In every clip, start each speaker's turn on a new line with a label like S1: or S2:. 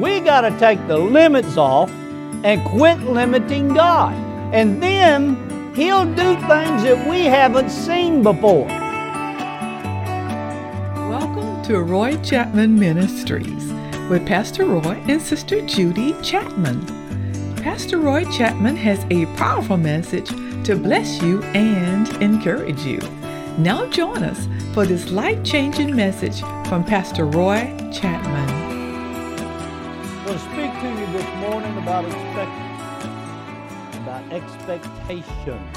S1: We got to take the limits off and quit limiting God. And then He'll do things that we haven't seen before.
S2: Welcome to Roy Chapman Ministries with Pastor Roy and Sister Judy Chapman. Pastor Roy Chapman has a powerful message to bless you and encourage you. Now join us for this life changing message from Pastor Roy Chapman.
S1: About expectation.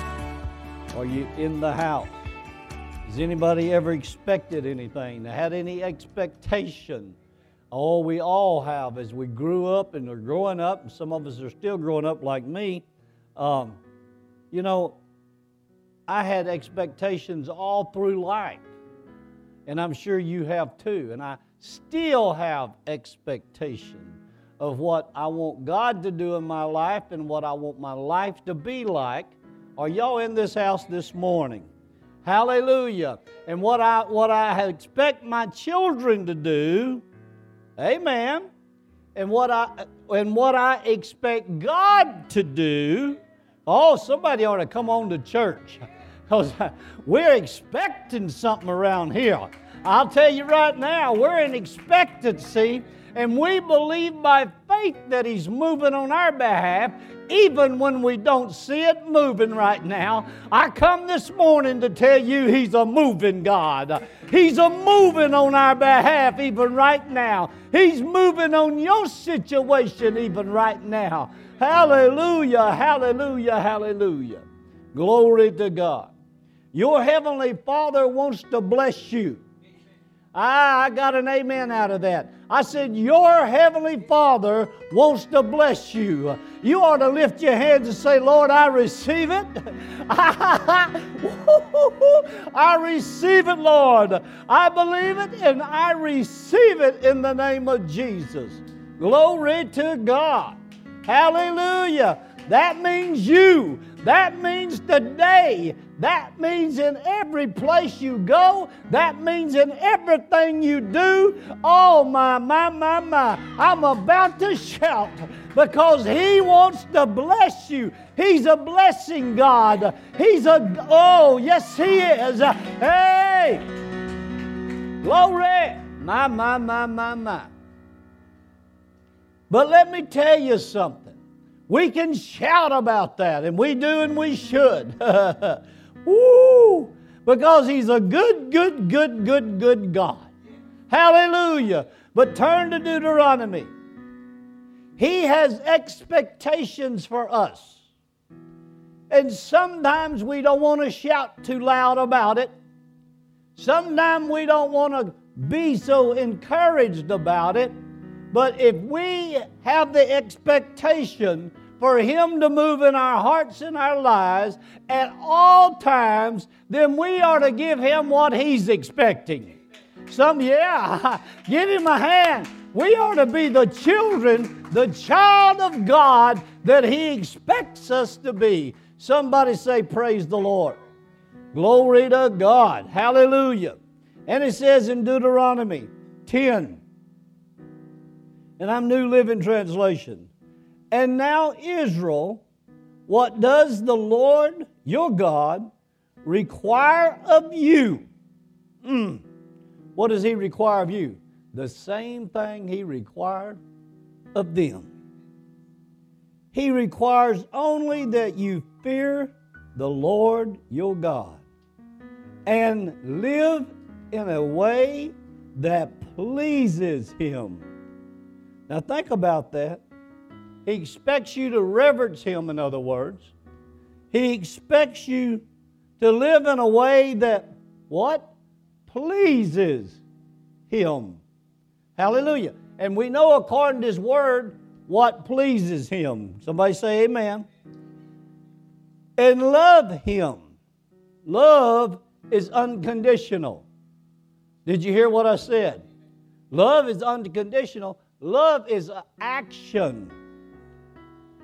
S1: Are you in the house? Has anybody ever expected anything? Had any expectation? Oh, we all have as we grew up and are growing up, and some of us are still growing up like me. Um, you know, I had expectations all through life, and I'm sure you have too. And I still have expectation of what I want God to do in my life and what I want my life to be like. Are y'all in this house this morning? Hallelujah. And what I what I expect my children to do, amen. And what I and what I expect God to do. Oh, somebody ought to come on to church. Because we're expecting something around here. I'll tell you right now, we're in expectancy, and we believe by faith that He's moving on our behalf, even when we don't see it moving right now. I come this morning to tell you He's a moving God. He's a moving on our behalf, even right now. He's moving on your situation, even right now. Hallelujah, hallelujah, hallelujah. Glory to God. Your Heavenly Father wants to bless you. Ah, I got an amen out of that. I said, Your Heavenly Father wants to bless you. You ought to lift your hands and say, Lord, I receive it. I receive it, Lord. I believe it and I receive it in the name of Jesus. Glory to God. Hallelujah. That means you. That means today. That means in every place you go. That means in everything you do. Oh, my, my, my, my. I'm about to shout because He wants to bless you. He's a blessing God. He's a, oh, yes, He is. Hey! Glory! My, my, my, my, my. But let me tell you something. We can shout about that, and we do and we should. Woo! Because He's a good, good, good, good, good God. Hallelujah. But turn to Deuteronomy. He has expectations for us. And sometimes we don't want to shout too loud about it. Sometimes we don't want to be so encouraged about it. But if we have the expectation for Him to move in our hearts and our lives at all times, then we are to give Him what He's expecting. Some, yeah, give Him a hand. We are to be the children, the child of God that He expects us to be. Somebody say, Praise the Lord. Glory to God. Hallelujah. And it says in Deuteronomy 10, and I'm New Living Translation. And now, Israel, what does the Lord your God require of you? Mm. What does He require of you? The same thing He required of them. He requires only that you fear the Lord your God and live in a way that pleases Him. Now, think about that. He expects you to reverence Him, in other words. He expects you to live in a way that, what? Pleases Him. Hallelujah. And we know according to His Word what pleases Him. Somebody say amen. And love Him. Love is unconditional. Did you hear what I said? Love is unconditional. Love is action.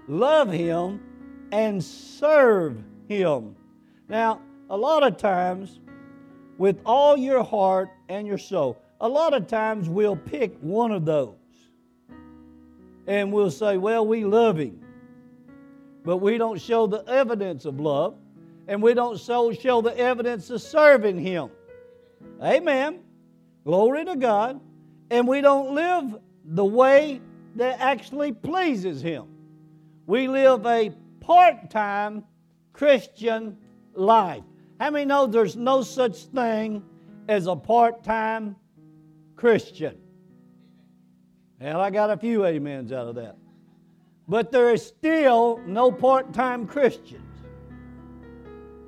S1: Love Him and serve Him. Now, a lot of times, with all your heart and your soul, a lot of times we'll pick one of those. and we'll say, well, we love him. But we don't show the evidence of love, and we don't show, the evidence of serving him. Amen. Glory to God. And we don't live the way that actually pleases him. We live a part time Christian life. How many know there's no such thing as a part time Christian? Well, I got a few amens out of that. But there is still no part time Christians.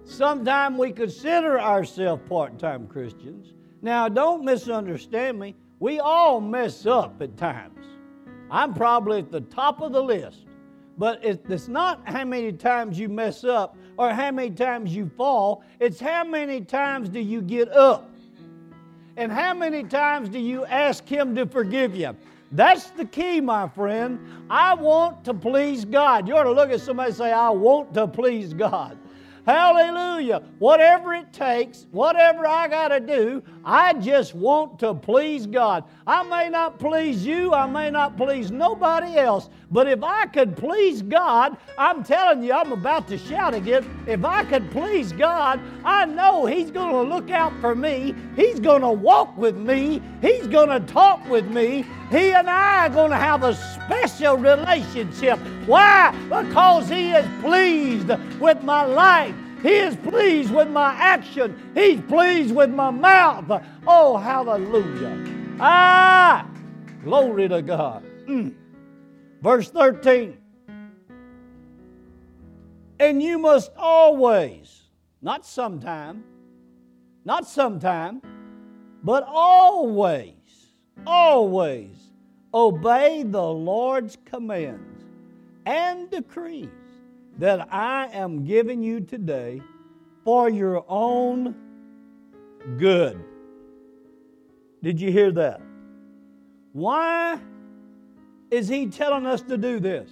S1: Sometimes we consider ourselves part time Christians. Now, don't misunderstand me. We all mess up at times. I'm probably at the top of the list. But it's not how many times you mess up or how many times you fall, it's how many times do you get up. And how many times do you ask Him to forgive you? That's the key, my friend. I want to please God. You ought to look at somebody and say, I want to please God. Hallelujah. Whatever it takes, whatever I got to do, I just want to please God. I may not please you, I may not please nobody else, but if I could please God, I'm telling you, I'm about to shout again. If I could please God, I know He's going to look out for me, He's going to walk with me, He's going to talk with me. He and I are going to have a special relationship. Why? Because He is pleased with my life. He is pleased with my action. He's pleased with my mouth. Oh, hallelujah. Ah, glory to God. Mm. Verse 13. And you must always, not sometime, not sometime, but always, always obey the Lord's commands and decrees that I am giving you today for your own good. Did you hear that? Why is He telling us to do this?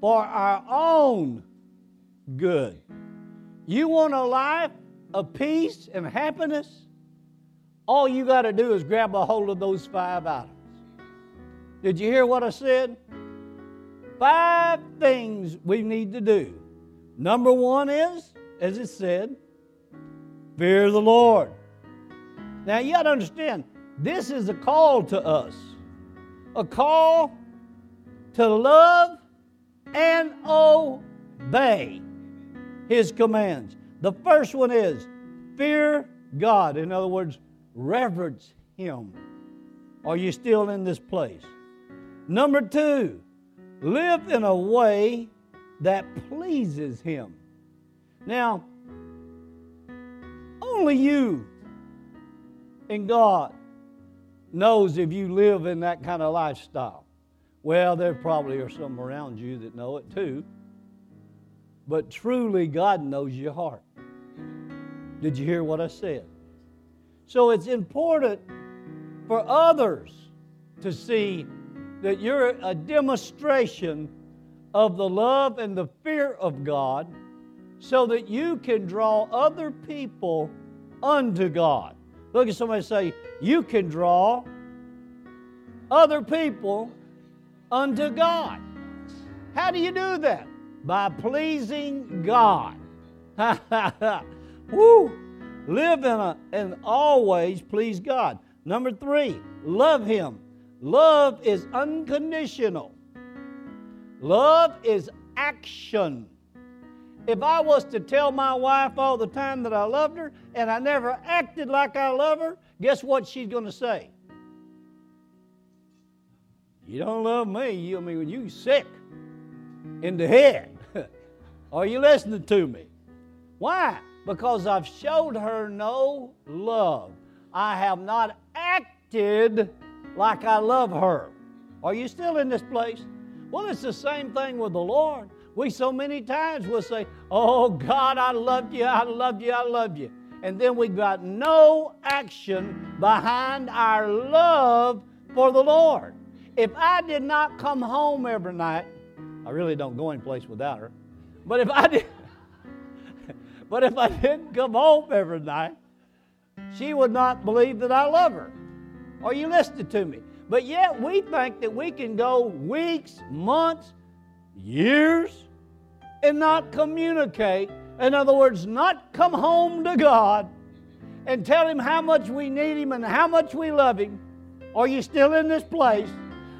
S1: For our own good. You want a life of peace and happiness? All you got to do is grab a hold of those five items. Did you hear what I said? Five things we need to do. Number one is, as it said, fear the Lord. Now you got to understand, this is a call to us, a call to love and obey His commands. The first one is fear God. In other words, reverence Him. Are you still in this place? Number two, live in a way that pleases Him. Now, only you and God knows if you live in that kind of lifestyle. Well, there probably are some around you that know it too. But truly, God knows your heart. Did you hear what I said? So it's important for others to see that you're a demonstration of the love and the fear of God so that you can draw other people unto God. Look at somebody say, You can draw other people unto God. How do you do that? By pleasing God. Woo! Live in a, and always please God. Number three, love Him. Love is unconditional. Love is action. If I was to tell my wife all the time that I loved her and I never acted like I love her, guess what she's going to say? You don't love me. You, I mean, you sick in the head. Are you listening to me? Why? Because I've showed her no love. I have not acted like I love her. Are you still in this place? Well, it's the same thing with the Lord. We so many times will say, Oh God, I love you, I love you, I love you. And then we got no action behind our love for the Lord. If I did not come home every night, I really don't go any place without her. But if I did, but if I didn't come home every night, she would not believe that I love her. Are you listening to me? But yet we think that we can go weeks, months, years, and not communicate. In other words, not come home to God and tell Him how much we need Him and how much we love Him. Are you still in this place?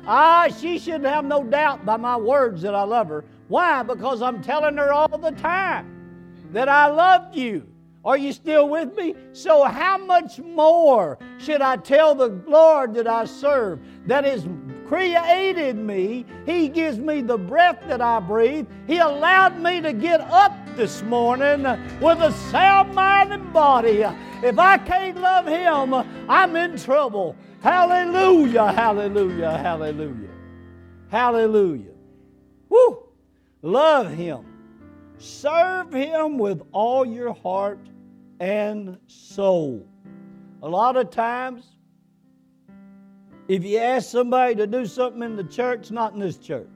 S1: Ah, she should have no doubt by my words that I love her. Why? Because I'm telling her all the time that I love you. Are you still with me? So, how much more should I tell the Lord that I serve, that is created me? He gives me the breath that I breathe. He allowed me to get up this morning with a sound mind and body. If I can't love Him, I'm in trouble. Hallelujah, hallelujah, hallelujah. Hallelujah. Woo! Love Him. Serve Him with all your heart and soul. A lot of times, if you ask somebody to do something in the church, not in this church,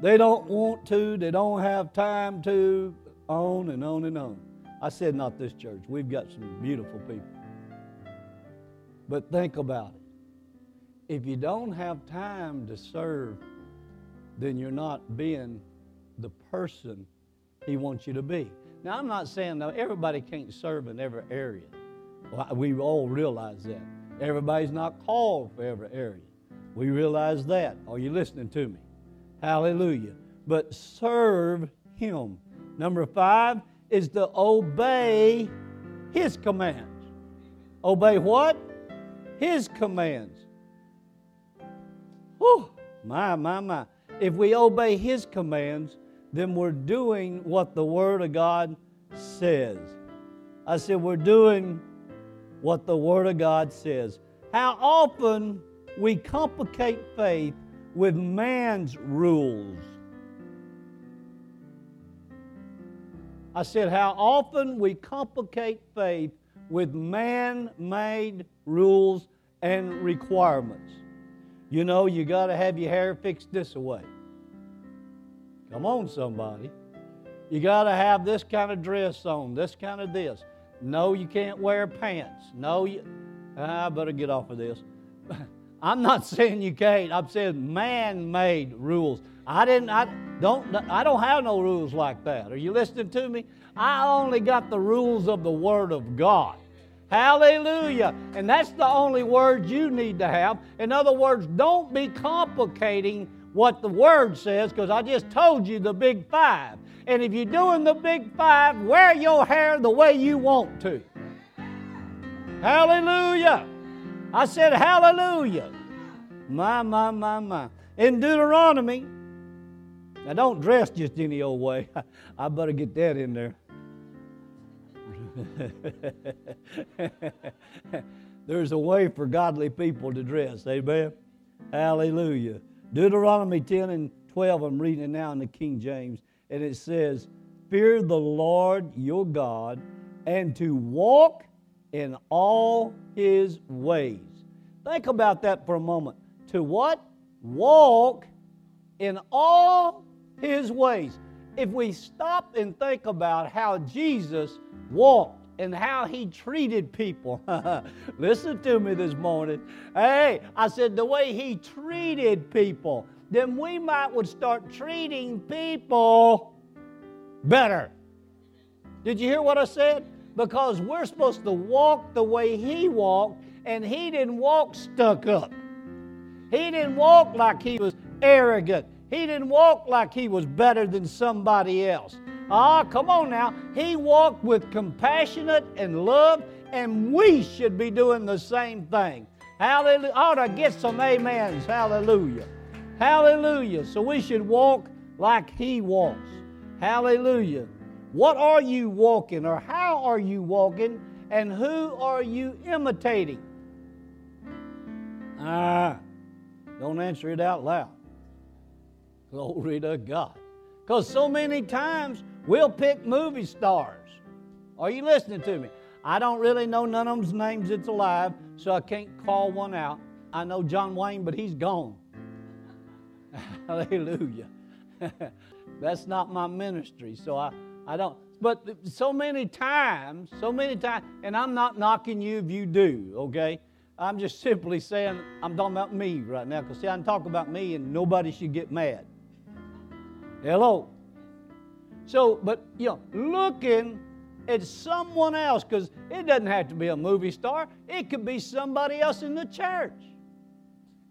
S1: they don't want to, they don't have time to, on and on and on. I said, not this church. We've got some beautiful people. But think about it. If you don't have time to serve, then you're not being the person He wants you to be. Now, I'm not saying that everybody can't serve in every area. We all realize that. Everybody's not called for every area. We realize that. Are you listening to me? Hallelujah. But serve Him. Number five is to obey His commands. Obey what? His commands. Whew, my, my, my. If we obey His commands, then we're doing what the Word of God says. I said, we're doing what the Word of God says. How often we complicate faith with man's rules. I said, how often we complicate faith with man made rules and requirements. You know, you got to have your hair fixed this way. Come on, somebody. You got to have this kind of dress on, this kind of this. No, you can't wear pants. No, you. Ah, I better get off of this. I'm not saying you can't. I'm saying man-made rules. I didn't. I don't. I don't have no rules like that. Are you listening to me? I only got the rules of the Word of God. Hallelujah. And that's the only word you need to have. In other words, don't be complicating what the Word says because I just told you the big five. And if you're doing the big five, wear your hair the way you want to. Hallelujah. I said, Hallelujah. My, my, my, my. In Deuteronomy, now don't dress just any old way. I better get that in there. There's a way for godly people to dress. Amen. Hallelujah. Deuteronomy 10 and 12, I'm reading it now in the King James, and it says, Fear the Lord your God, and to walk in all his ways. Think about that for a moment. To what? Walk in all his ways. If we stop and think about how Jesus walked and how he treated people. Listen to me this morning. Hey, I said the way he treated people, then we might would start treating people better. Did you hear what I said? Because we're supposed to walk the way he walked, and he didn't walk stuck up. He didn't walk like he was arrogant. He didn't walk like he was better than somebody else. Ah, come on now. He walked with compassionate and love, and we should be doing the same thing. Hallelujah. Ought to get some amens. Hallelujah. Hallelujah. So we should walk like he walks. Hallelujah. What are you walking, or how are you walking, and who are you imitating? Ah, don't answer it out loud. Glory to God. Because so many times We'll pick movie stars. Are you listening to me? I don't really know none of them's names that's alive, so I can't call one out. I know John Wayne, but he's gone. Hallelujah. that's not my ministry, so I, I don't. But so many times, so many times, and I'm not knocking you if you do, okay? I'm just simply saying, I'm talking about me right now, because see, I can talk about me and nobody should get mad. Hello. So, but, you know, looking at someone else, because it doesn't have to be a movie star, it could be somebody else in the church.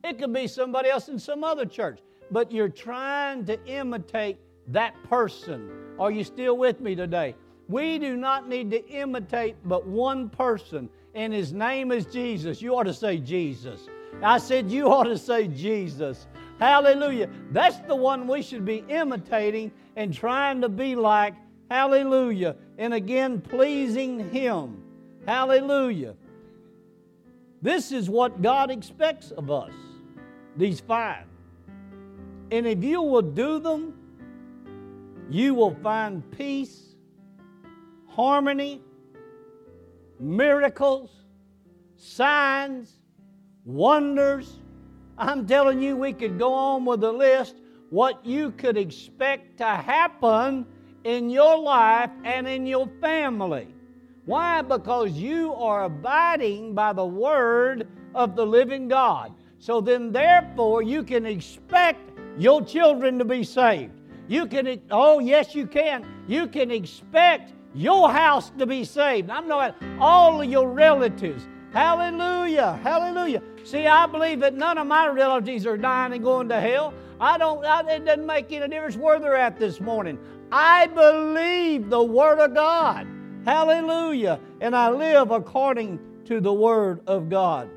S1: It could be somebody else in some other church. But you're trying to imitate that person. Are you still with me today? We do not need to imitate but one person, and his name is Jesus. You ought to say Jesus. I said, You ought to say Jesus. Hallelujah. That's the one we should be imitating and trying to be like. Hallelujah. And again, pleasing Him. Hallelujah. This is what God expects of us, these five. And if you will do them, you will find peace harmony, miracles, signs, wonders. I'm telling you, we could go on with the list what you could expect to happen in your life and in your family. Why? Because you are abiding by the word of the living God. So then, therefore, you can expect your children to be saved. You can, oh, yes, you can. You can expect your house to be saved. I'm not all of your relatives. Hallelujah. Hallelujah. See, I believe that none of my relatives are dying and going to hell. I don't, I, it doesn't make any difference where they're at this morning. I believe the Word of God. Hallelujah. And I live according to the Word of God.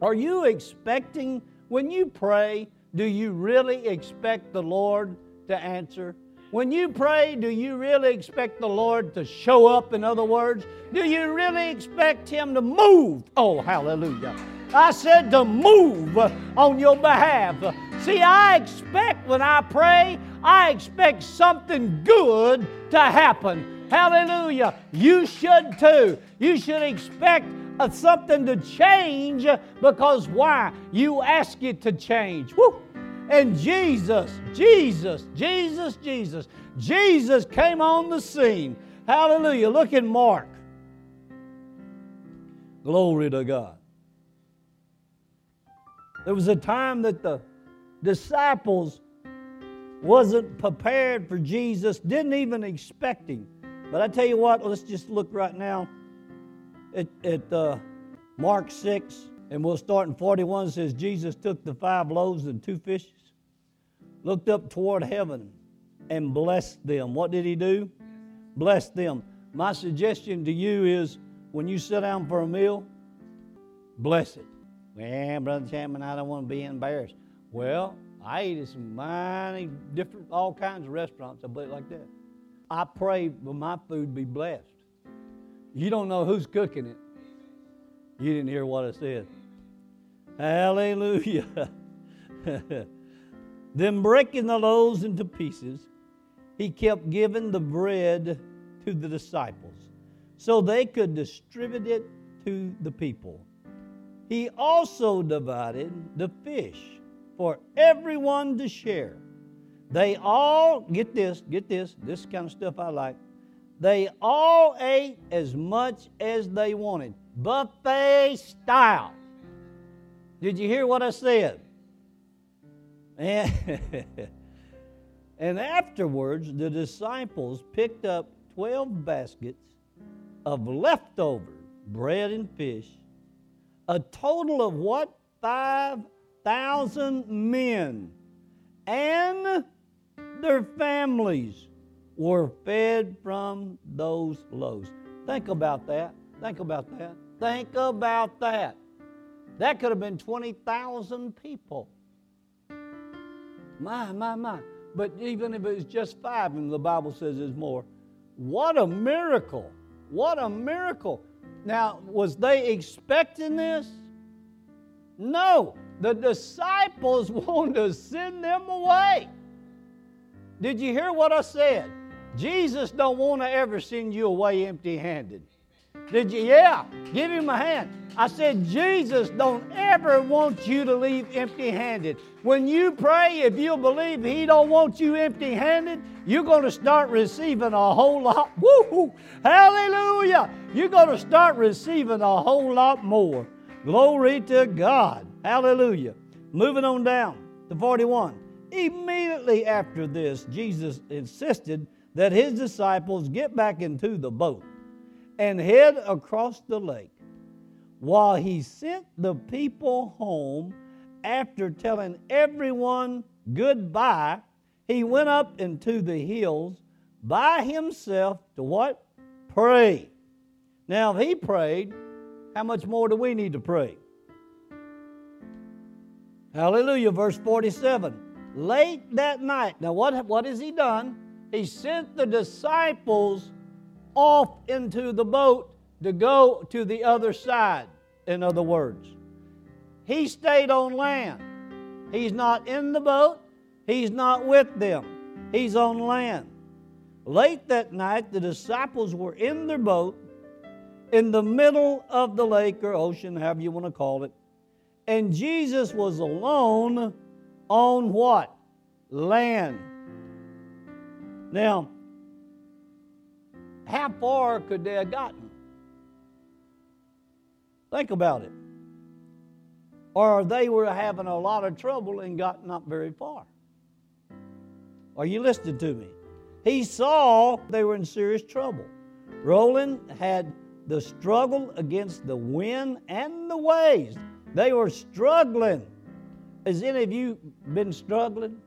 S1: Are you expecting, when you pray, do you really expect the Lord to answer? When you pray, do you really expect the Lord to show up, in other words? Do you really expect Him to move? Oh, hallelujah. I said to move on your behalf. See, I expect when I pray, I expect something good to happen. Hallelujah. You should too. You should expect uh, something to change uh, because why? You ask it to change. Woo! And Jesus, Jesus, Jesus, Jesus, Jesus came on the scene. Hallelujah. Look in Mark. Glory to God. There was a time that the disciples wasn't prepared for Jesus, didn't even expect him. But I tell you what, let's just look right now at, at uh, Mark 6, and we'll start in 41. It says, Jesus took the five loaves and two fishes looked up toward heaven and blessed them. What did he do? Blessed them. My suggestion to you is when you sit down for a meal, bless it. Well, Brother Chapman, I don't want to be embarrassed. Well, I eat at some mighty different, all kinds of restaurants, I believe like that. I pray for my food be blessed. You don't know who's cooking it. You didn't hear what I said. Hallelujah. Then, breaking the loaves into pieces, he kept giving the bread to the disciples so they could distribute it to the people. He also divided the fish for everyone to share. They all, get this, get this, this kind of stuff I like. They all ate as much as they wanted, buffet style. Did you hear what I said? And, and afterwards, the disciples picked up 12 baskets of leftover bread and fish, a total of what? 5,000 men and their families were fed from those loaves. Think about that. Think about that. Think about that. That could have been 20,000 people. My, my, my. But even if it was just five, and the Bible says there's more, what a miracle! What a miracle! Now, was they expecting this? No. The disciples wanted to send them away. Did you hear what I said? Jesus don't want to ever send you away empty-handed. Did you? Yeah. Give him a hand. I said, Jesus don't ever want you to leave empty handed. When you pray, if you believe He don't want you empty handed, you're going to start receiving a whole lot. Woo! Hallelujah! You're going to start receiving a whole lot more. Glory to God. Hallelujah. Moving on down to 41. Immediately after this, Jesus insisted that his disciples get back into the boat and head across the lake. While he sent the people home after telling everyone goodbye, he went up into the hills by himself to what? Pray. Now, if he prayed, how much more do we need to pray? Hallelujah. Verse 47. Late that night. Now, what, what has he done? He sent the disciples off into the boat to go to the other side, in other words. He stayed on land. He's not in the boat, he's not with them, he's on land. Late that night, the disciples were in their boat in the middle of the lake or ocean, however you want to call it. And Jesus was alone on what? Land. Now, how far could they have gotten? Think about it. Or they were having a lot of trouble and got not very far. Are you listening to me? He saw they were in serious trouble. Roland had the struggle against the wind and the waves. They were struggling. Has any of you been struggling?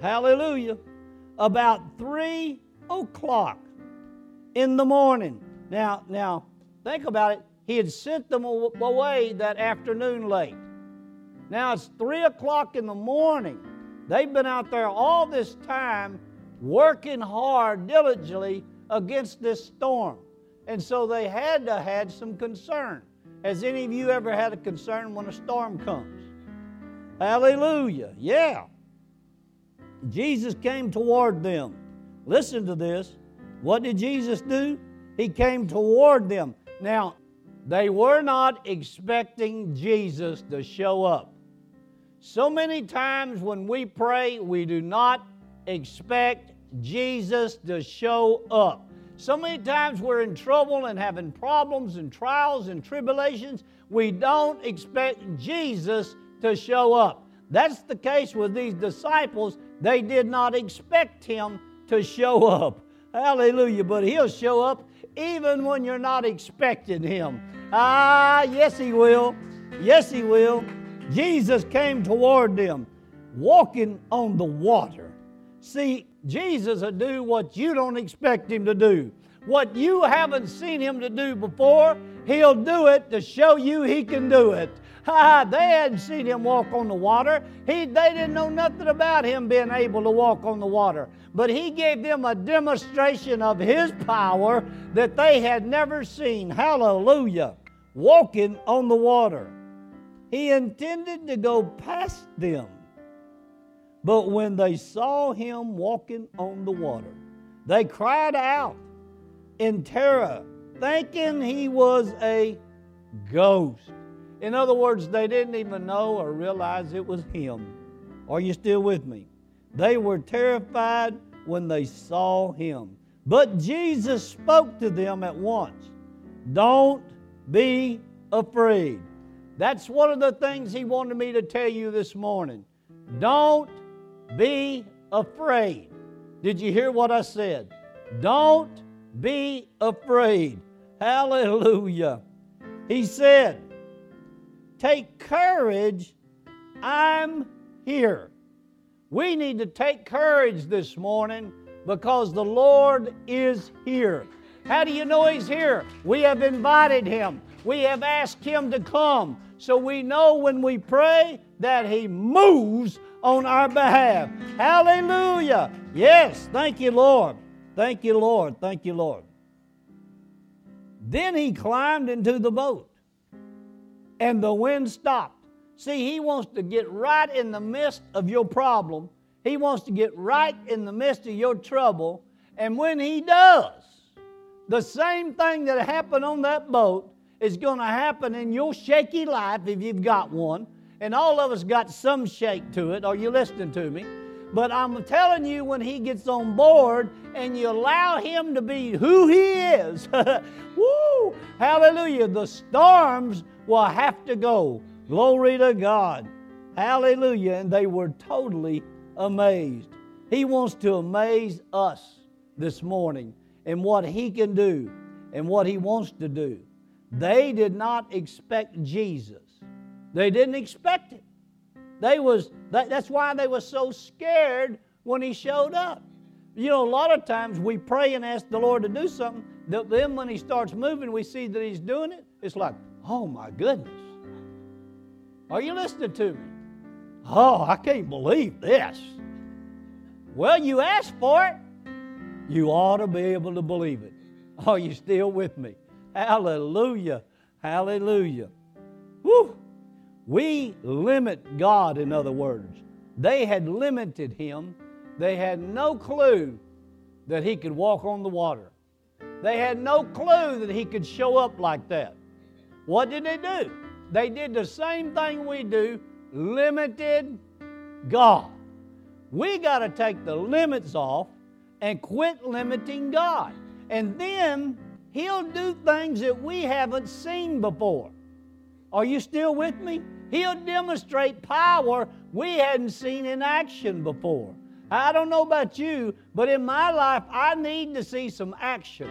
S1: Hallelujah. About three o'clock in the morning. Now, now, think about it. He had sent them away that afternoon late. Now it's three o'clock in the morning. They've been out there all this time working hard diligently against this storm. And so they had to had some concern. Has any of you ever had a concern when a storm comes? Hallelujah. Yeah. Jesus came toward them. Listen to this. What did Jesus do? He came toward them. Now, they were not expecting Jesus to show up. So many times when we pray, we do not expect Jesus to show up. So many times we're in trouble and having problems and trials and tribulations, we don't expect Jesus to show up. That's the case with these disciples. They did not expect him to show up. Hallelujah. But he'll show up even when you're not expecting him. Ah, yes, he will. Yes, he will. Jesus came toward them walking on the water. See, Jesus will do what you don't expect him to do. What you haven't seen him to do before, he'll do it to show you he can do it. They hadn't seen him walk on the water. He, they didn't know nothing about him being able to walk on the water. But he gave them a demonstration of his power that they had never seen. Hallelujah. Walking on the water. He intended to go past them. But when they saw him walking on the water, they cried out in terror, thinking he was a ghost. In other words, they didn't even know or realize it was him. Are you still with me? They were terrified when they saw him. But Jesus spoke to them at once. Don't be afraid. That's one of the things he wanted me to tell you this morning. Don't be afraid. Did you hear what I said? Don't be afraid. Hallelujah. He said, Take courage, I'm here. We need to take courage this morning because the Lord is here. How do you know He's here? We have invited Him, we have asked Him to come. So we know when we pray that He moves on our behalf. Hallelujah. Yes, thank you, Lord. Thank you, Lord. Thank you, Lord. Then he climbed into the boat and the wind stopped. See, he wants to get right in the midst of your problem. He wants to get right in the midst of your trouble. And when he does, the same thing that happened on that boat is going to happen in your shaky life if you've got one. And all of us got some shake to it. Are you listening to me? But I'm telling you, when he gets on board and you allow him to be who he is, woo, hallelujah, the storms will have to go. Glory to God. Hallelujah. And they were totally amazed. He wants to amaze us this morning in what He can do and what He wants to do. They did not expect Jesus. They didn't expect it. They was that, that's why they were so scared when he showed up. You know, a lot of times we pray and ask the Lord to do something. Then when he starts moving, we see that he's doing it. It's like, oh my goodness. Are you listening to me? Oh, I can't believe this. Well, you asked for it. You ought to be able to believe it. Are you still with me? Hallelujah. Hallelujah. Woo. We limit God, in other words. They had limited him. They had no clue that he could walk on the water. They had no clue that he could show up like that. What did they do? They did the same thing we do limited God. We got to take the limits off and quit limiting God. And then He'll do things that we haven't seen before. Are you still with me? He'll demonstrate power we hadn't seen in action before. I don't know about you, but in my life, I need to see some action.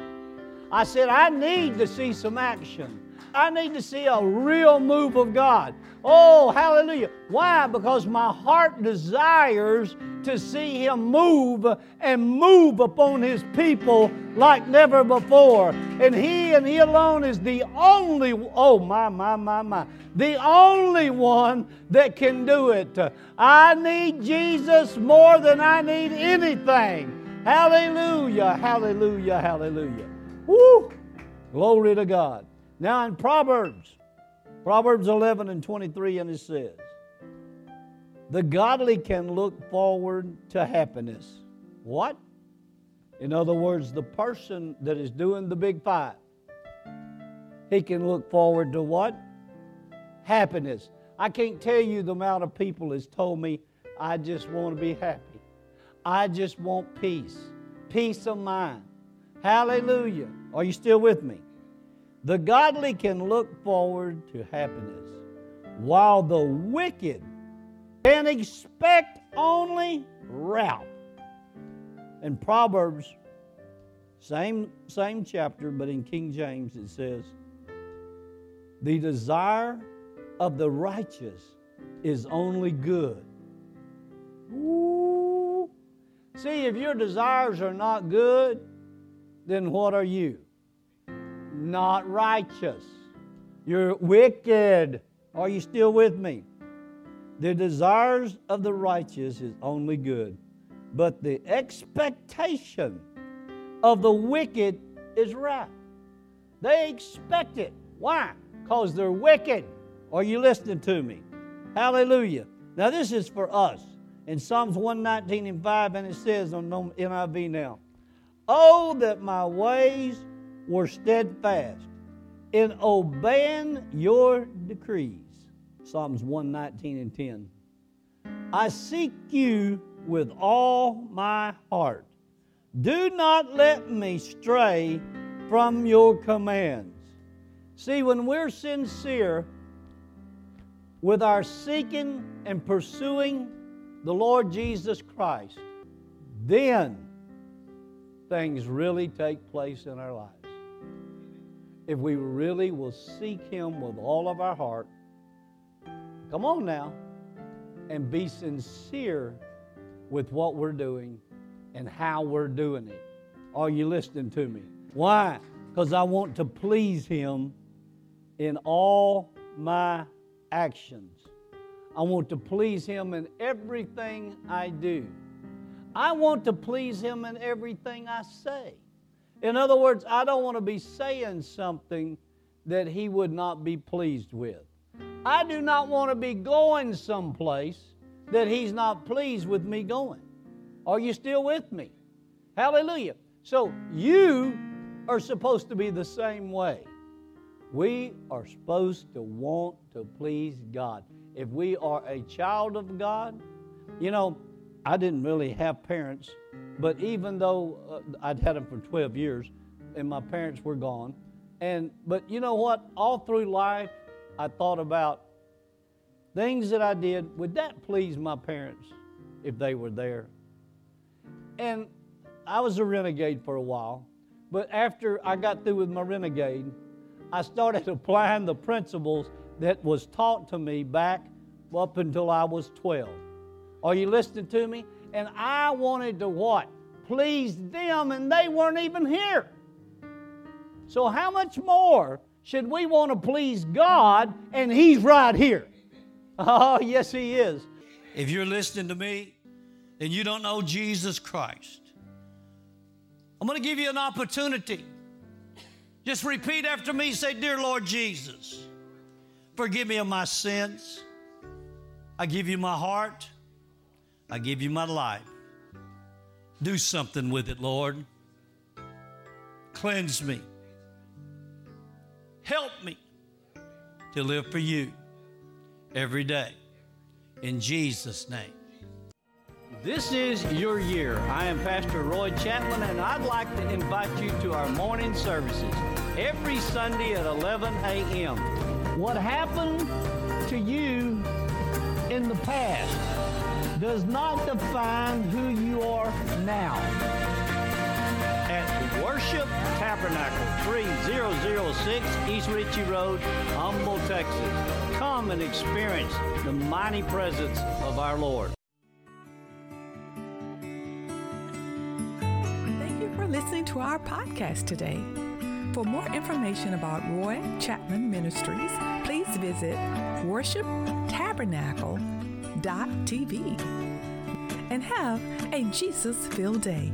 S1: I said, I need to see some action. I need to see a real move of God. Oh, hallelujah. Why? Because my heart desires to see Him move and move upon His people like never before. And He and He alone is the only, oh, my, my, my, my, the only one that can do it. I need Jesus more than I need anything. Hallelujah, hallelujah, hallelujah. Woo! Glory to God. Now in Proverbs, Proverbs 11 and 23, and it says, The godly can look forward to happiness. What? In other words, the person that is doing the big five, he can look forward to what? Happiness. I can't tell you the amount of people has told me, I just want to be happy. I just want peace, peace of mind. Hallelujah. Are you still with me? The godly can look forward to happiness, while the wicked can expect only wrath. In Proverbs, same, same chapter, but in King James it says, The desire of the righteous is only good. Ooh. See, if your desires are not good, then what are you? Not righteous. You're wicked. Are you still with me? The desires of the righteous is only good, but the expectation of the wicked is wrath. They expect it. Why? Because they're wicked. Are you listening to me? Hallelujah. Now, this is for us. In Psalms 119 and 5, and it says on NIV now, Oh, that my ways were steadfast in obeying your decrees. Psalms 119 and 10. I seek you with all my heart. Do not let me stray from your commands. See, when we're sincere with our seeking and pursuing the Lord Jesus Christ, then things really take place in our lives if we really will seek Him with all of our heart, come on now, and be sincere with what we're doing and how we're doing it. Are you listening to me? Why? Because I want to please Him in all my actions. I want to please Him in everything I do. I want to please Him in everything I say. In other words, I don't want to be saying something that He would not be pleased with. I do not want to be going someplace that He's not pleased with me going. Are you still with me? Hallelujah. So you are supposed to be the same way. We are supposed to want to please God. If we are a child of God, you know, I didn't really have parents, but even though uh, I'd had them for 12 years and my parents were gone, and but you know what? All through life, I thought about things that I did. Would that please my parents if they were there? And I was a renegade for a while, but after I got through with my renegade, I started applying the principles that was taught to me back up until I was 12. Are you listening to me? And I wanted to what? Please them, and they weren't even here. So, how much more should we want to please God and He's right here? Oh, yes, He is.
S3: If you're listening to me and you don't know Jesus Christ, I'm going to give you an opportunity. Just repeat after me say, Dear Lord Jesus, forgive me of my sins. I give you my heart. I give you my life. Do something with it, Lord. Cleanse me. Help me to live for you every day. In Jesus' name. This is your year. I am Pastor Roy Chapman, and I'd like to invite you to our morning services every Sunday at 11 a.m.
S1: What happened to you in the past does not define who you are now.
S3: At Worship Tabernacle, 3006 East Ritchie Road, Humble, Texas. Come and experience the mighty presence of our Lord.
S2: Thank you for listening to our podcast today. For more information about Roy Chapman Ministries, please visit worshiptabernacle.tv and have a Jesus filled day.